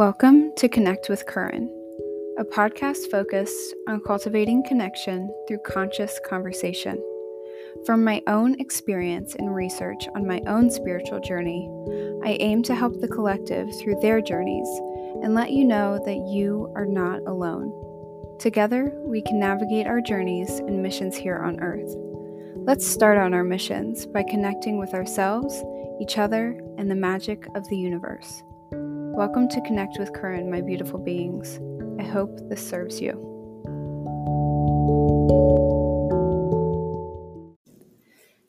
Welcome to Connect with Curran, a podcast focused on cultivating connection through conscious conversation. From my own experience and research on my own spiritual journey, I aim to help the collective through their journeys and let you know that you are not alone. Together, we can navigate our journeys and missions here on Earth. Let's start on our missions by connecting with ourselves, each other, and the magic of the universe. Welcome to Connect with Curran, my beautiful beings. I hope this serves you.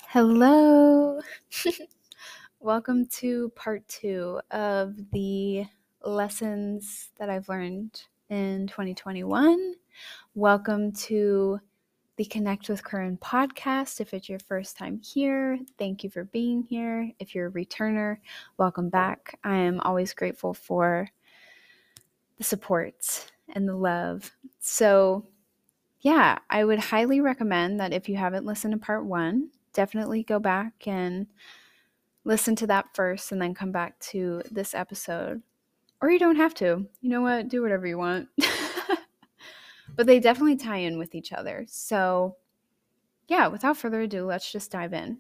Hello! Welcome to part two of the lessons that I've learned in 2021. Welcome to the Connect with Curran podcast. If it's your first time here, thank you for being here. If you're a returner, welcome back. I am always grateful for the support and the love. So, yeah, I would highly recommend that if you haven't listened to part one, definitely go back and listen to that first and then come back to this episode. Or you don't have to. You know what? Do whatever you want. but they definitely tie in with each other. So, yeah, without further ado, let's just dive in.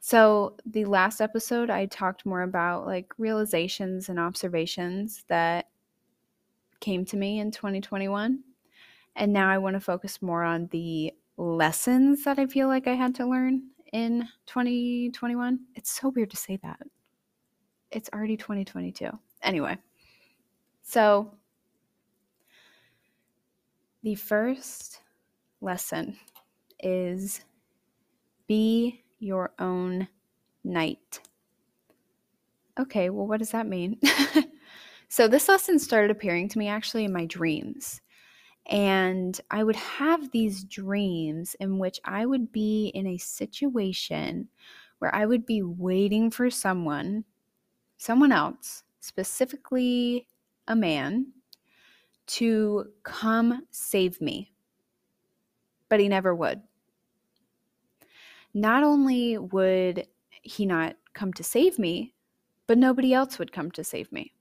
So, the last episode, I talked more about like realizations and observations that came to me in 2021. And now I want to focus more on the lessons that I feel like I had to learn in 2021. It's so weird to say that. It's already 2022. Anyway, so the first lesson is be your own knight. Okay, well, what does that mean? so, this lesson started appearing to me actually in my dreams. And I would have these dreams in which I would be in a situation where I would be waiting for someone, someone else, specifically a man, to come save me. But he never would. Not only would he not come to save me, but nobody else would come to save me.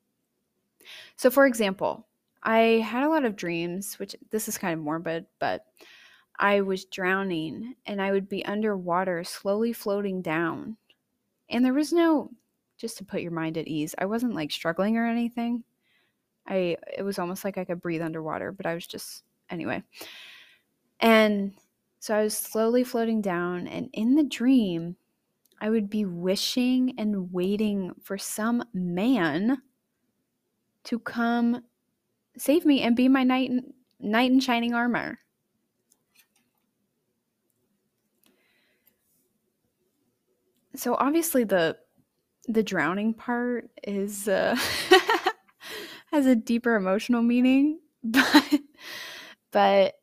So, for example, I had a lot of dreams, which this is kind of morbid, but I was drowning and I would be underwater, slowly floating down. And there was no, just to put your mind at ease, I wasn't like struggling or anything. I it was almost like I could breathe underwater, but I was just anyway. And so I was slowly floating down and in the dream I would be wishing and waiting for some man to come save me and be my knight in, knight in shining armor. So obviously the the drowning part is uh has a deeper emotional meaning, but but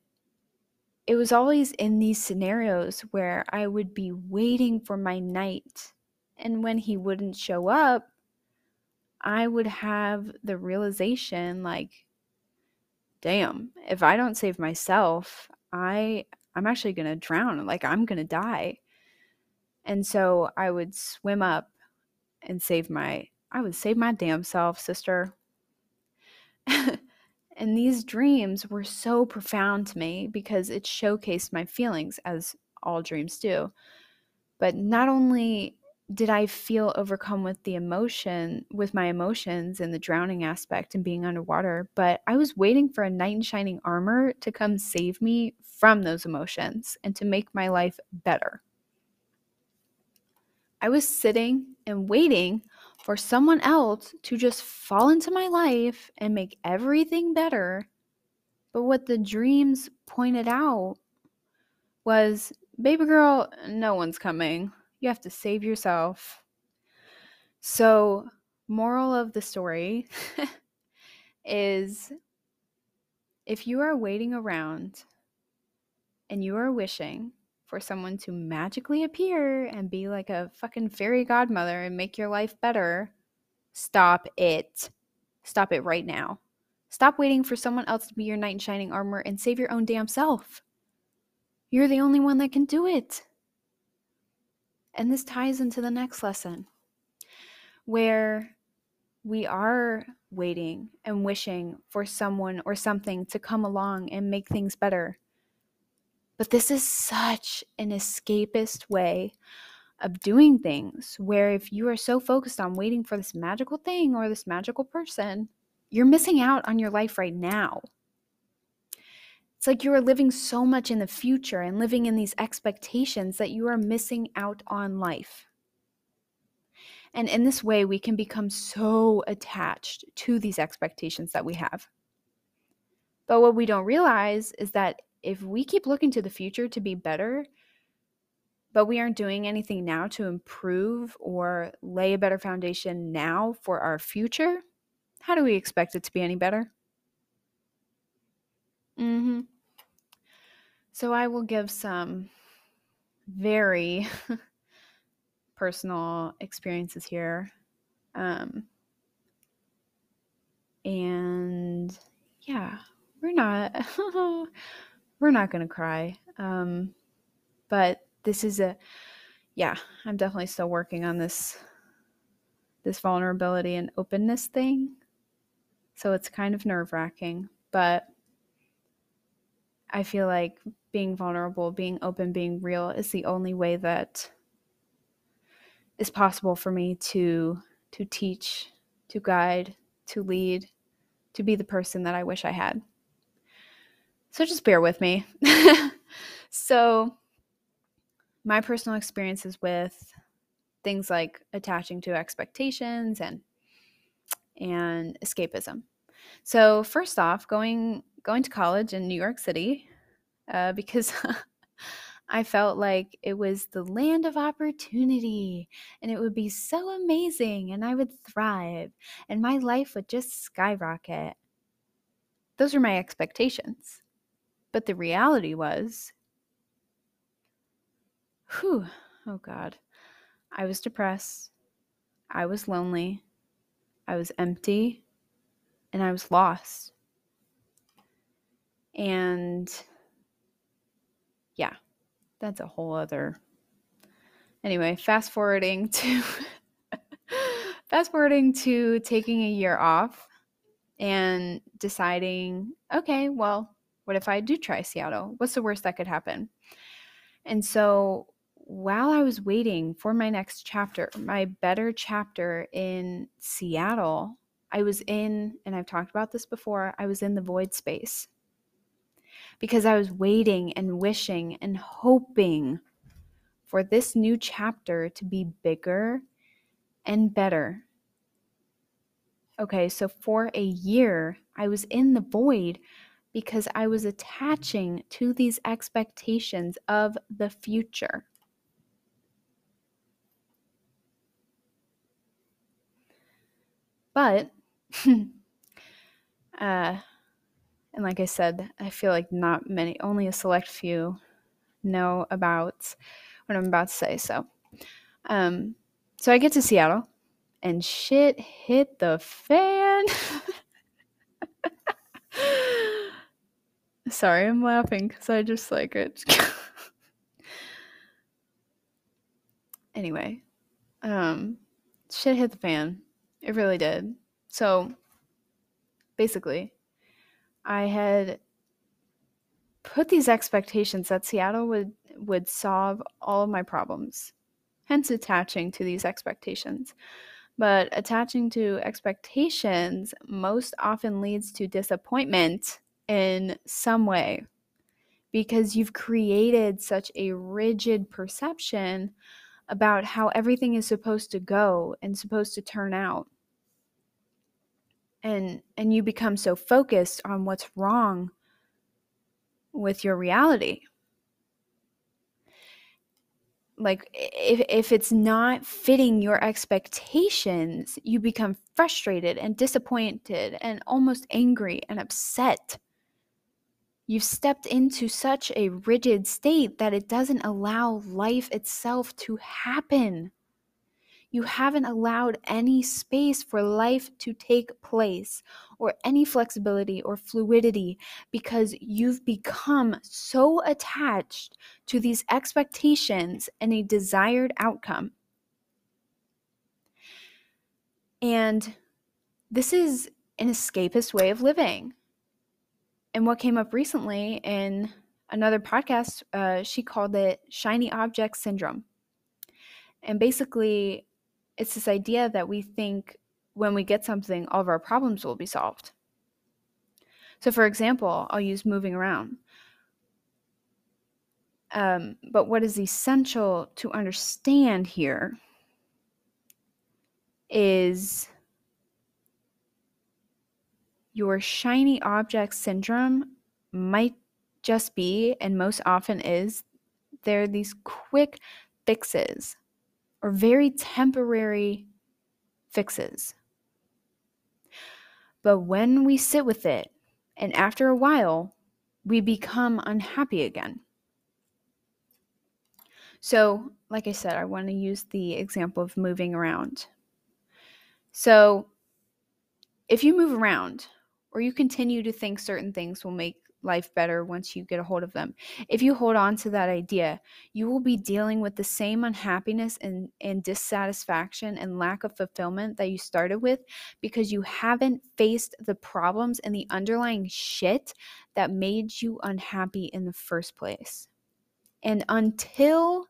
it was always in these scenarios where I would be waiting for my knight and when he wouldn't show up, I would have the realization like damn, if I don't save myself, I I'm actually going to drown, like I'm going to die. And so I would swim up and save my I would save my damn self, sister. And these dreams were so profound to me because it showcased my feelings, as all dreams do. But not only did I feel overcome with the emotion, with my emotions and the drowning aspect and being underwater, but I was waiting for a knight in shining armor to come save me from those emotions and to make my life better. I was sitting and waiting for someone else to just fall into my life and make everything better. But what the dreams pointed out was baby girl, no one's coming. You have to save yourself. So, moral of the story is if you are waiting around and you are wishing for someone to magically appear and be like a fucking fairy godmother and make your life better, stop it. Stop it right now. Stop waiting for someone else to be your knight in shining armor and save your own damn self. You're the only one that can do it. And this ties into the next lesson where we are waiting and wishing for someone or something to come along and make things better. But this is such an escapist way of doing things where if you are so focused on waiting for this magical thing or this magical person, you're missing out on your life right now. It's like you are living so much in the future and living in these expectations that you are missing out on life. And in this way, we can become so attached to these expectations that we have. But what we don't realize is that if we keep looking to the future to be better, but we aren't doing anything now to improve or lay a better foundation now for our future, how do we expect it to be any better? Mm-hmm. So I will give some very personal experiences here. Um, and yeah, we're not we're not gonna cry. Um, but this is a yeah, I'm definitely still working on this this vulnerability and openness thing. So it's kind of nerve wracking, but I feel like being vulnerable, being open, being real is the only way that is possible for me to to teach, to guide, to lead, to be the person that I wish I had. So just bear with me. so my personal experiences with things like attaching to expectations and and escapism. So first off, going going to college in New York City uh, because I felt like it was the land of opportunity and it would be so amazing and I would thrive and my life would just skyrocket. Those were my expectations. But the reality was, whew, oh God, I was depressed. I was lonely. I was empty. And I was lost. And yeah, that's a whole other. Anyway, fast forwarding to fast forwarding to taking a year off and deciding, okay, well, what if I do try Seattle? What's the worst that could happen? And so while I was waiting for my next chapter, my better chapter in Seattle, I was in, and I've talked about this before, I was in the void space because I was waiting and wishing and hoping for this new chapter to be bigger and better. Okay, so for a year, I was in the void because I was attaching to these expectations of the future. But, uh, and like I said, I feel like not many, only a select few know about what I'm about to say. So, um, so I get to Seattle and shit hit the fan. Sorry, I'm laughing because I just like it. anyway, um, shit hit the fan. It really did. So, basically, I had put these expectations that Seattle would would solve all of my problems. Hence attaching to these expectations. But attaching to expectations most often leads to disappointment in some way because you've created such a rigid perception about how everything is supposed to go and supposed to turn out. And and you become so focused on what's wrong with your reality. Like if if it's not fitting your expectations you become frustrated and disappointed and almost angry and upset you've stepped into such a rigid state that it doesn't allow life itself to happen you haven't allowed any space for life to take place or any flexibility or fluidity because you've become so attached to these expectations and a desired outcome. And this is an escapist way of living. And what came up recently in another podcast, uh, she called it shiny object syndrome. And basically, it's this idea that we think when we get something, all of our problems will be solved. So, for example, I'll use moving around. Um, but what is essential to understand here is your shiny object syndrome might just be, and most often is, there are these quick fixes or very temporary fixes. But when we sit with it, and after a while, we become unhappy again. So, like I said, I want to use the example of moving around. So, if you move around or you continue to think certain things will make life better once you get a hold of them. If you hold on to that idea, you will be dealing with the same unhappiness and, and dissatisfaction and lack of fulfillment that you started with because you haven't faced the problems and the underlying shit that made you unhappy in the first place. And until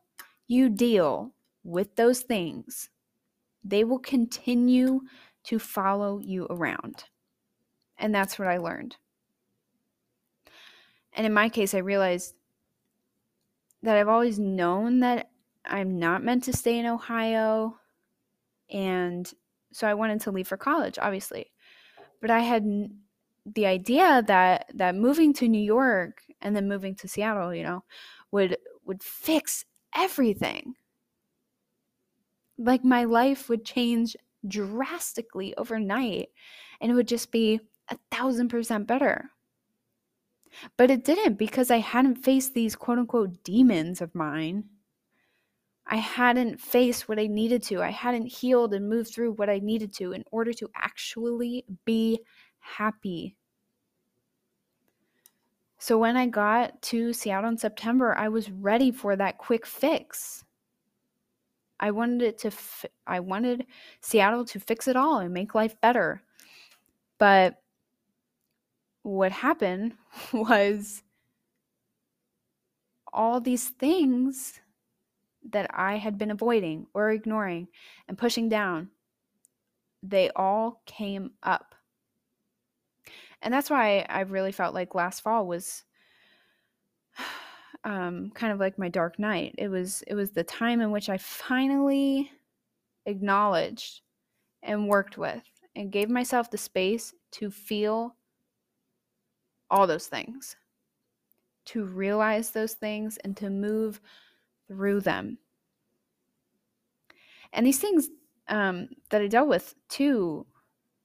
you deal with those things, they will continue to follow you around. And that's what I learned. And in my case, I realized that I've always known that I'm not meant to stay in Ohio. And so I wanted to leave for college, obviously. But I had the idea that that moving to New York and then moving to Seattle, you know, would would fix everything. Like my life would change drastically overnight and it would just be a thousand percent better. But it didn't because I hadn't faced these quote unquote demons of mine. I hadn't faced what I needed to. I hadn't healed and moved through what I needed to in order to actually be happy. So when I got to Seattle in September, I was ready for that quick fix. I wanted it to fi- I wanted Seattle to fix it all and make life better. But what happened was all these things that I had been avoiding or ignoring and pushing down, they all came up. And that's why I really felt like last fall was um, kind of like my dark night. It was it was the time in which I finally acknowledged and worked with and gave myself the space to feel all those things, to realize those things and to move through them. And these things um, that I dealt with too,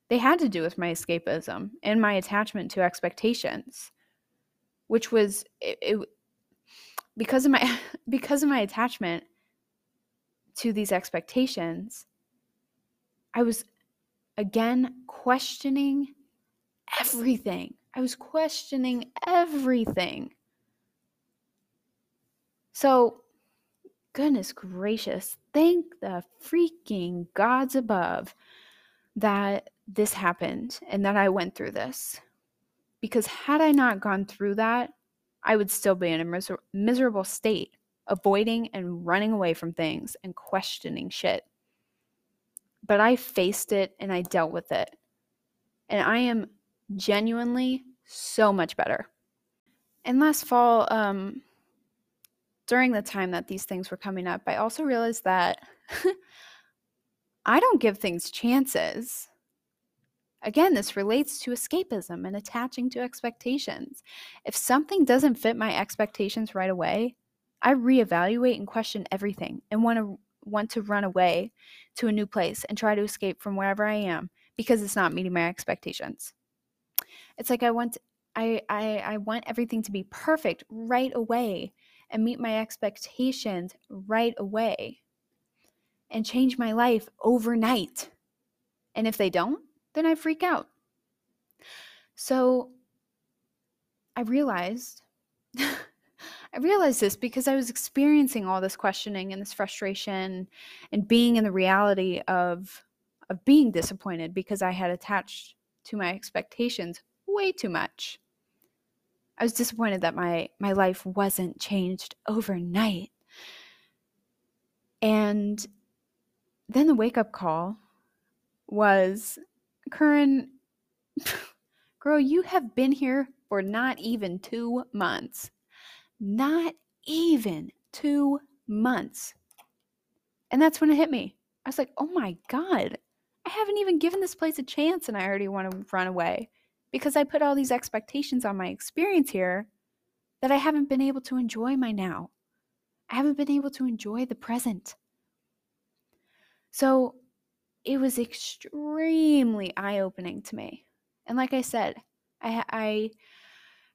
they had to do with my escapism and my attachment to expectations, which was it, it, because of my because of my attachment to these expectations. I was again questioning everything. I was questioning everything. So, goodness gracious, thank the freaking gods above that this happened and that I went through this. Because had I not gone through that, I would still be in a miser- miserable state, avoiding and running away from things and questioning shit. But I faced it and I dealt with it. And I am genuinely so much better. And last fall, um, during the time that these things were coming up, I also realized that I don't give things chances. Again, this relates to escapism and attaching to expectations. If something doesn't fit my expectations right away, I reevaluate and question everything and want to want to run away to a new place and try to escape from wherever I am because it's not meeting my expectations. It's like I want I I I want everything to be perfect right away and meet my expectations right away and change my life overnight. And if they don't, then I freak out. So I realized I realized this because I was experiencing all this questioning and this frustration and being in the reality of of being disappointed because I had attached to my expectations way too much. I was disappointed that my my life wasn't changed overnight. And then the wake up call was Curran, girl, you have been here for not even two months. Not even two months. And that's when it hit me. I was like, oh my God, I haven't even given this place a chance and I already want to run away because I put all these expectations on my experience here that I haven't been able to enjoy my now. I haven't been able to enjoy the present. So it was extremely eye opening to me. And like I said, I, I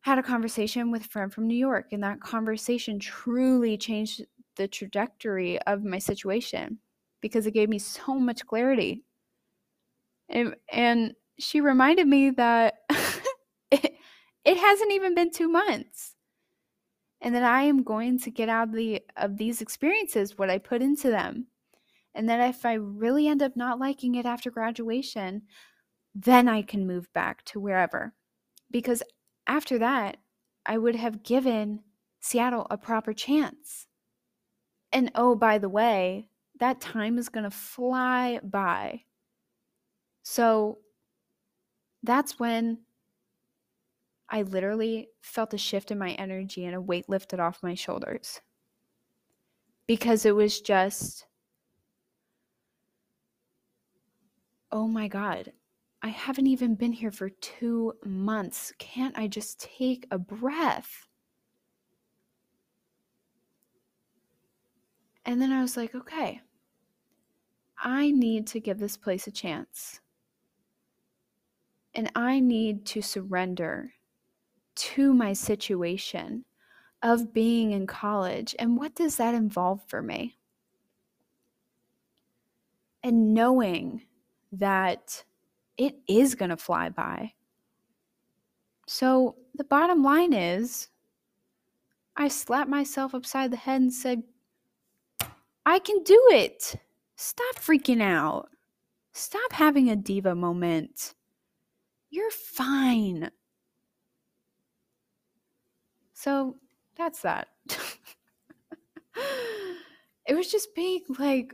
had a conversation with a friend from New York, and that conversation truly changed the trajectory of my situation because it gave me so much clarity. And, and she reminded me that it, hasn't even been two months and that I am going to get out of the of these experiences what I put into them. And that if I really end up not liking it after graduation, then I can move back to wherever. Because after that, I would have given Seattle a proper chance. And oh, by the way, that time is going to fly by. So that's when I literally felt a shift in my energy and a weight lifted off my shoulders. Because it was just, oh my God, I haven't even been here for two months. Can't I just take a breath? And then I was like, okay, I need to give this place a chance. And I need to surrender to my situation of being in college. And what does that involve for me? And knowing that it is going to fly by. So the bottom line is, I slapped myself upside the head and said, I can do it. Stop freaking out. Stop having a diva moment. You're fine. So that's that. it was just being like,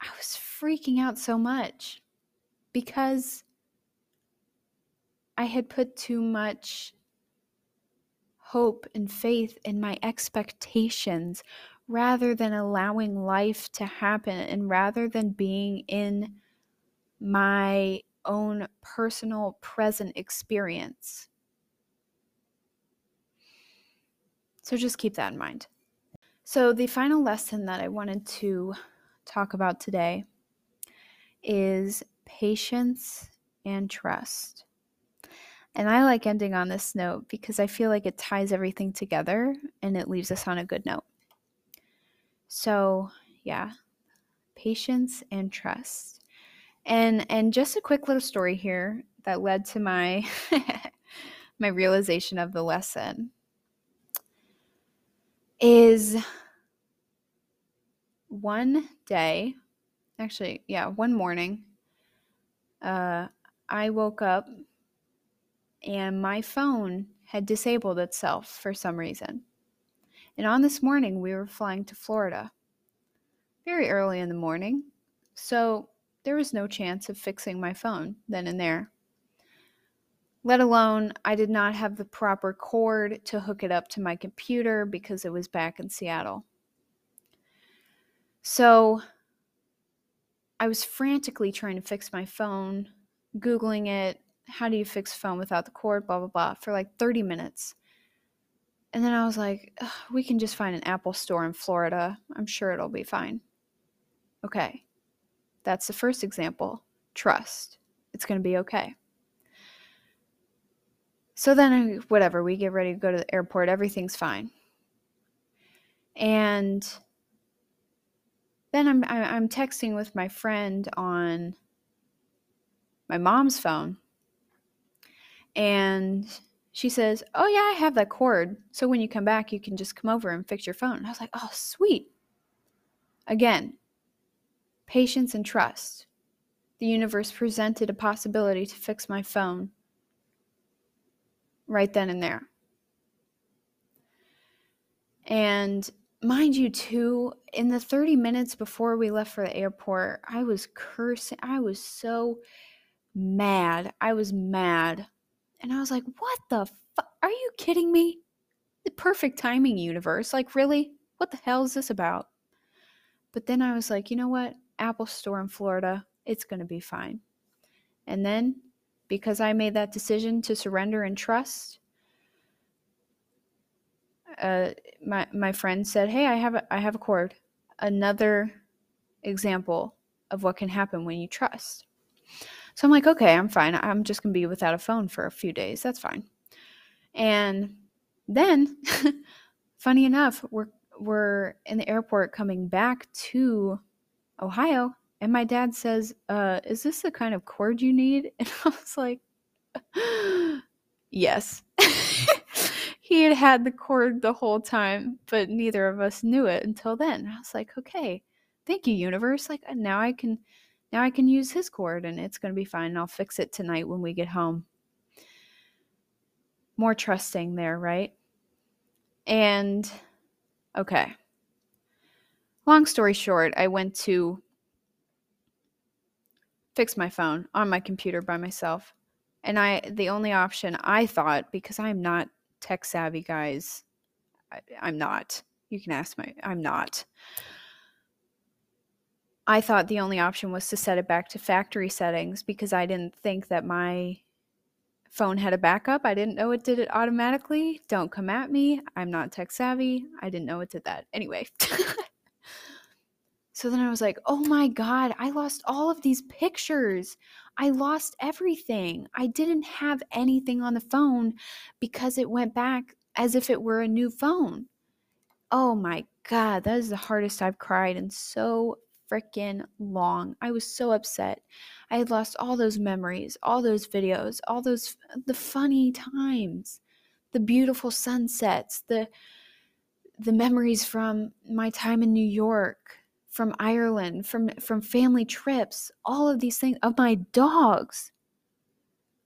I was freaking out so much because I had put too much hope and faith in my expectations rather than allowing life to happen and rather than being in my own personal present experience. So just keep that in mind. So, the final lesson that I wanted to talk about today is patience and trust. And I like ending on this note because I feel like it ties everything together and it leaves us on a good note. So, yeah, patience and trust. And and just a quick little story here that led to my my realization of the lesson is one day, actually, yeah, one morning, uh, I woke up and my phone had disabled itself for some reason. And on this morning, we were flying to Florida very early in the morning. So there was no chance of fixing my phone then and there let alone I did not have the proper cord to hook it up to my computer because it was back in Seattle. So I was frantically trying to fix my phone, Googling it. How do you fix phone without the cord? Blah, blah, blah, for like 30 minutes. And then I was like, we can just find an Apple store in Florida. I'm sure it'll be fine. Okay. That's the first example. Trust. It's going to be okay. So then, uh, whatever, we get ready to go to the airport. Everything's fine. And then I'm I'm texting with my friend on my mom's phone, and she says, "Oh yeah, I have that cord. So when you come back, you can just come over and fix your phone." And I was like, "Oh, sweet." Again, patience and trust. the universe presented a possibility to fix my phone right then and there. And mind you, too, in the 30 minutes before we left for the airport, I was cursing. I was so mad. I was mad. And I was like, what the fuck? Are you kidding me? The perfect timing universe. Like, really? What the hell is this about? But then I was like, you know what? Apple Store in Florida, it's going to be fine. And then, because I made that decision to surrender and trust, uh, my my friend said, "Hey, I have a, I have a cord." Another example of what can happen when you trust. So I'm like, okay, I'm fine. I'm just gonna be without a phone for a few days. That's fine. And then, funny enough, we're we're in the airport coming back to Ohio, and my dad says, uh, "Is this the kind of cord you need?" And I was like, "Yes." he had had the cord the whole time, but neither of us knew it until then. I was like, okay, thank you, universe. Like now I can, now I can use his cord and it's going to be fine. I'll fix it tonight when we get home. More trusting there, right? And okay. Long story short, I went to fix my phone on my computer by myself. And I the only option I thought because I'm not tech savvy guys. I, I'm not. You can ask my, I'm not. I thought the only option was to set it back to factory settings because I didn't think that my phone had a backup. I didn't know it did it automatically. Don't come at me. I'm not tech savvy. I didn't know it did that. Anyway. so then I was like, oh my God, I lost all of these pictures. I lost everything. I didn't have anything on the phone because it went back as if it were a new phone. Oh my God, that is the hardest I've cried in so freaking long. I was so upset. I had lost all those memories, all those videos, all those the funny times, the beautiful sunsets, the the memories from my time in New York, from Ireland, from from family trips, all of these things of my dogs.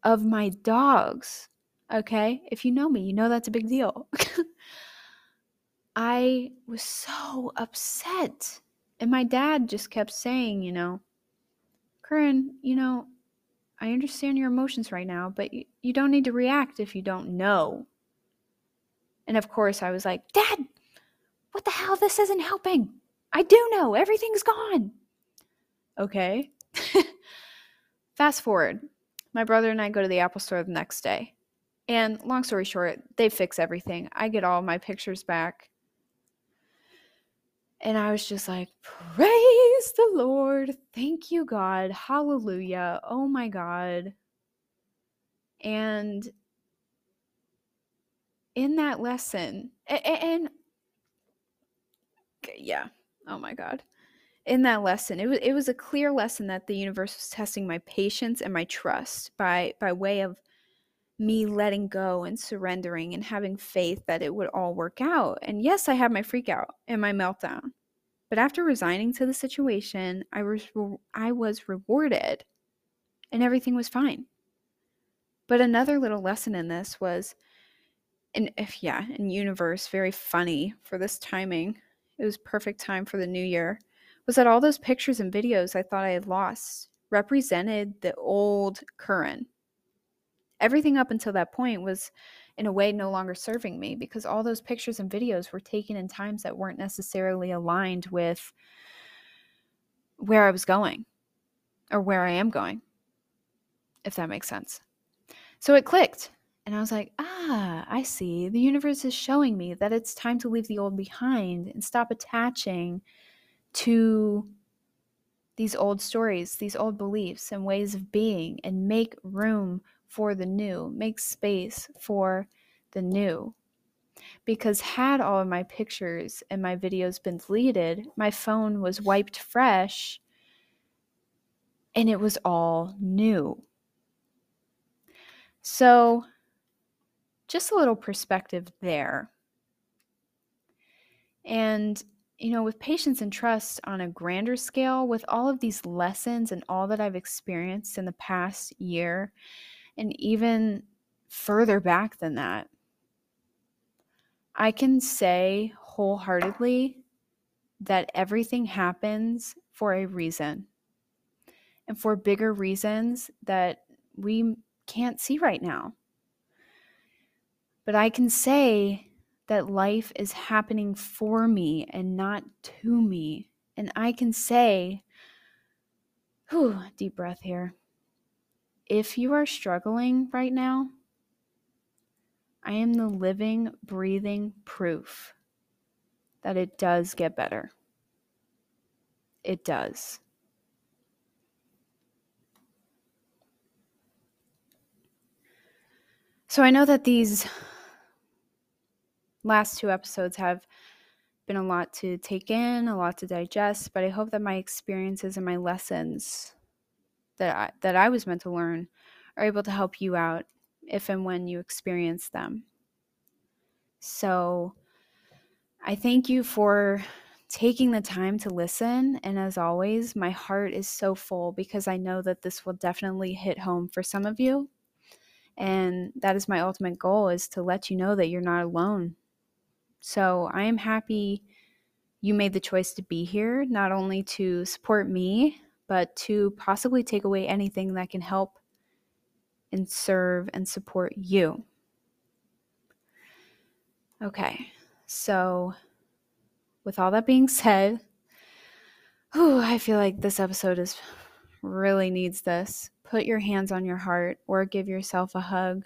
Of my dogs. Okay? If you know me, you know that's a big deal. I was so upset. And my dad just kept saying, you know, Curran, you know, I understand your emotions right now, but you, you don't need to react if you don't know. And of course, I was like, Dad, what the hell? This isn't helping. I do know. Everything's gone. Okay. Fast forward. My brother and I go to the Apple store the next day. And long story short, they fix everything. I get all my pictures back. And I was just like, Praise the Lord. Thank you, God. Hallelujah. Oh my God. And in that lesson, and, and yeah, Oh my god. In that lesson, it was it was a clear lesson that the universe was testing my patience and my trust by by way of me letting go and surrendering and having faith that it would all work out. And yes, I had my freak out and my meltdown. But after resigning to the situation, I was I was rewarded and everything was fine. But another little lesson in this was and if yeah, in universe, very funny for this timing it was perfect time for the new year, was that all those pictures and videos I thought I had lost represented the old Curran. Everything up until that point was, in a way, no longer serving me because all those pictures and videos were taken in times that weren't necessarily aligned with where I was going or where I am going, if that makes sense. So it clicked. And I was like, ah, I see. The universe is showing me that it's time to leave the old behind and stop attaching to these old stories, these old beliefs and ways of being, and make room for the new, make space for the new. Because had all of my pictures and my videos been deleted, my phone was wiped fresh and it was all new. So just a little perspective there. And you know, with patience and trust on a grander scale, with all of these lessons and all that I've experienced in the past year, and even further back than that, I can say wholeheartedly that everything happens for a reason and for bigger reasons that we can't see right now. But I can say that life is happening for me and not to me. And I can say, whew, deep breath here. If you are struggling right now, I am the living, breathing proof that it does get better. It does. So I know that these last two episodes have been a lot to take in, a lot to digest, but I hope that my experiences and my lessons that I, that I was meant to learn are able to help you out if and when you experience them. So I thank you for taking the time to listen. And as always, my heart is so full because I know that this will definitely hit home for some of you. And that is my ultimate goal is to let you know that you're not alone. So I am happy you made the choice to be here, not only to support me, but to possibly take away anything that can help and serve and support you. Okay, so with all that being said, whew, I feel like this episode is really needs this. Put your hands on your heart or give yourself a hug.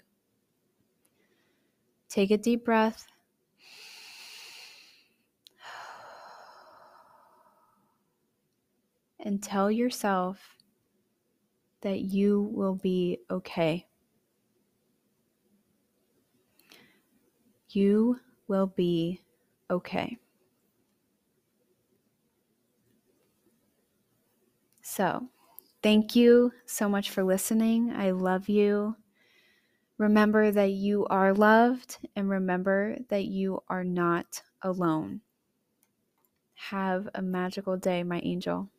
Take a deep breath and tell yourself that you will be okay. You will be okay. So, thank you so much for listening. I love you. Remember that you are loved and remember that you are not alone. Have a magical day, my angel.